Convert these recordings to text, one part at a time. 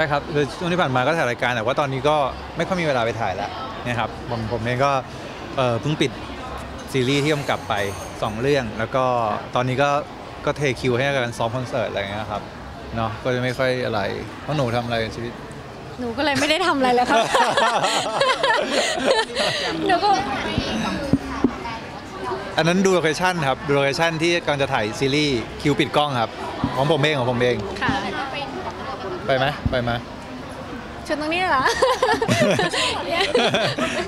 ใช่ครับคือช่วงที่ผ่านมาก็ถ่ายรายการแต่ว่าตอนนี้ก็ไม่ค่อยมีเวลาไปถ่ายแล้วนะครับผมผมเองก็เอ่อเพิ่งปิดซีรีส์ที่กำกับไป 2 เรื่อง แล้วก็ตอนนี้ก็ก็เทคิวให้กับการซ้อมคอนเสิร์ตอะไรเงี้ยครับเนาะก็จะไม่ค่อยอะไรเพราะหนูทำอะไรในชีวิต หนูก็เลยไม่ได้ทำอะไรเลยครับหนูก็อันนั้นดู location ครับดู location ที่กำลังจะถ่ายซีรีส์คิวปิดกล้องครับของผมเองของผมเองค่ะ ไปไหมไปไหมชวนตรงนี้เหรอ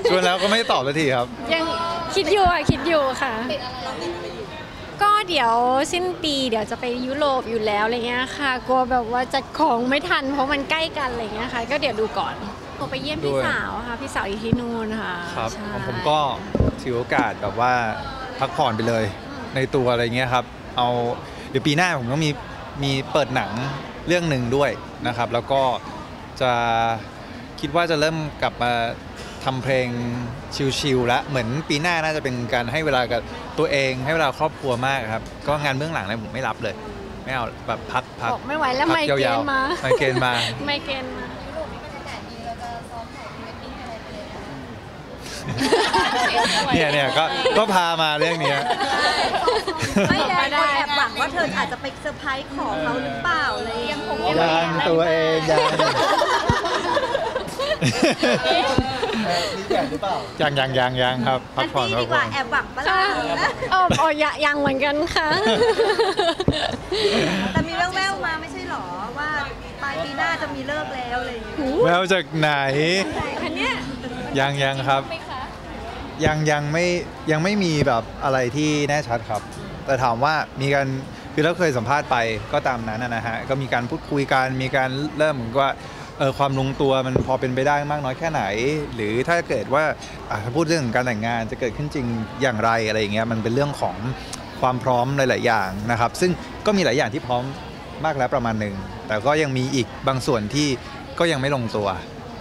ชวนแล้วก็ไม่ตอบสักทีครับ ยังคิดอยู่อะ คิดอยู่ค่ะ ก็เดี๋ยวสิ้นปีเดี๋ยวจะไปยุโรปอยู่แล้วอะไรเงี้ยค่ะ กลัวแบบว่าจัดของไม่ทันเพราะมันใกล้กันอะไรเงี้ยค่ะ ก็เดี๋ยวดูก่อนผมไปเยี่ยมพี่ด้วยสาวค่ะ พี่สาวอยู่ที่นู่นค่ะครับใช่ของผมก็ถือโอกาสแบบว่าพักผ่อนไปเลย ในตัวอะไรเงี้ยครับ เอาเดี๋ยวปีหน้าผมก็มีมีเปิดหนัง เรื่องหนึ่งด้วยนะครับ แล้วก็จะคิดว่าจะเริ่มกลับมาทำเพลงชิลๆแล้วเหมือนปีหน้าน่าจะเป็นการให้เวลากับตัวเอง ให้เวลาครอบครัวมากครับ ก็งานเบื้องหลังอะไรผมไม่รับเลย ไม่เอาแบบพักพักบอกไม่ไหวแล้วพัไมเกรยานวมาๆไมเกรนมา ไมเกรนมาเนี่ ยเนี่ยก็ก็พามาเรื่องเนี้ยไม่แดงคนแอบหวังว่าเธออาจจะไปเซอร์ไพรส์ขอเขาหรือเปล่าอะไรอย่างเงี้ยยังตัวเองยังยังยังยังยังครับพัอักนผ่อนนี้พัดีกกผ่อว่านแอบหวังปะล่ะค่ะเอออ๋อยังยังเหมือนกันค่ะ แต่มีเรื่องแววมาไม่ใช่หรอว่าปลายปีหน้าจะมีเลิกแล้วอะไรอย่างเงี้ยแววจากไหนคันเนี้ยยังยังครับไหมคะ ยังยังไม่ยังไม่มีแบบอะไรที่แน่ชัดครับ แต่ถามว่ามีการคือเราเคยสัมภาษณ์ไปก็ตามนั้นนะฮะก็มีการพูดคุยกันมีการเริ่มเหมือนว่าเออความลงตัวมันพอเป็นไปได้มากน้อยแค่ไหน หรือถ้าเกิดว่าถ้าพูดเรื่องของการแต่งงานจะเกิดขึ้นจริงอย่างไรอะไรอย่างเงี้ยมันเป็นเรื่องของความพร้อมหลาย ๆ อย่างนะครับ ซึ่งก็มีหลายอย่างที่พร้อมมากแล้วประมาณหนึ่งแต่ก็ยังมีอีกบางส่วนที่ก็ยังไม่ลงตัว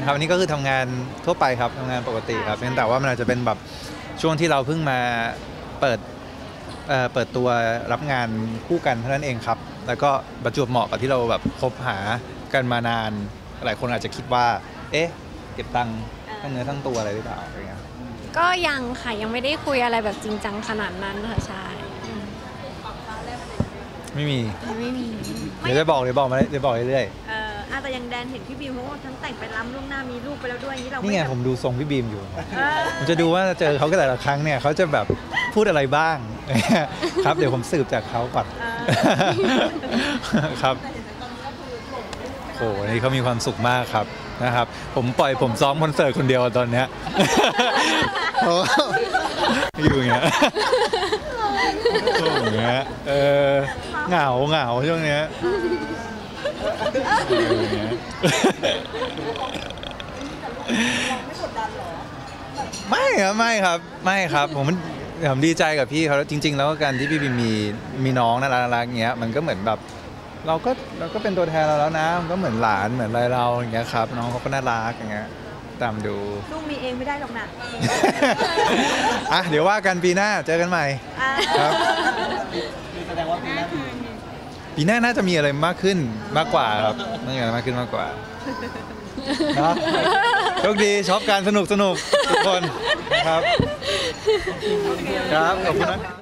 ครับอันนี้ก็คือทำงานทั่วไปครับทำงานปกติครับเพียงแต่ว่ามันอาจจะเป็นแบบช่วงที่เราเพิ่งมาเปิดเอ่อเปิดตัวรับงานคู่กันเท่านั้นเองครับ แล้วก็ประจวบเหมาะกับที่เราแบบคบหากันมานาน หลายคนอาจจะคิดว่า เอ๊ะ เก็บตังค์ทั้งเนื้อทั้งตัวอะไรหรือเปล่าอะไรเงี้ยก็ยังค่ะ ยังไม่ได้คุยอะไรแบบจริงจังขนาดนั้นค่ะใช่ไม่มี ไม่มี เดี๋ยวจะบอกเดี๋ยวบอกมาเดี๋ยวบอกเรื่อยเอออะ แต่ยังแดนเห็นพี่บีมเขาว่าทั้งแต่งไปล้ำล่วงหน้ามีลูกไปแล้วด้วยอย่างนี้เราๆไม่นี่ไงแบบผมดูทรงพี่บีมอยู่เออผมจะดูว่าเจอเขาก็แต่ละครั้งเนี่ยเขาจะแบบพูดอะไรบ้าง ครับ เดี๋ยวผมสืบจากเขาก่อนครับโอ้โหนี่เขามีความสุขมากครับนะครับ ผมปล่อยผมซ้อมคอนเสิร์ตคนเดียวตอนเนี้ยโอ้อยู่อย่างเงี้ยอยู่อย่างเงี้ยเออเหงาเหงาช่วงเนี้ย อยู่อย่างเงี้ยไม่ครับไม่ครับไม่ครับผมมันผมดีใจกับพี่เขาจริง ๆ แล้วการที่พี่บีมีมีน้องน่ารักน่ารักอย่างเงี้ยมันก็เหมือนแบบ เราก็เราก็เป็นตัวแทนเราแล้วนะมันก็เหมือนหลานเหมือนอะไรเราอย่างเงี้ยครับ น้องเขาก็น่ารักอย่างเงี้ยตามดู ลูกมีเองไม่ได้หรอกนะอะเดี๋ยวว่ากันปีหน้าเจอกันใหม่ อะครับปีหน้า น่าจะมีอะไรมากขึ้นมากกว่าครับน่าจะมีอะไรมากขึ้นมากกว่าเนาะโชคดีชอบการสนุกสนุกทุกคนครับ ครับขอบคุณนะ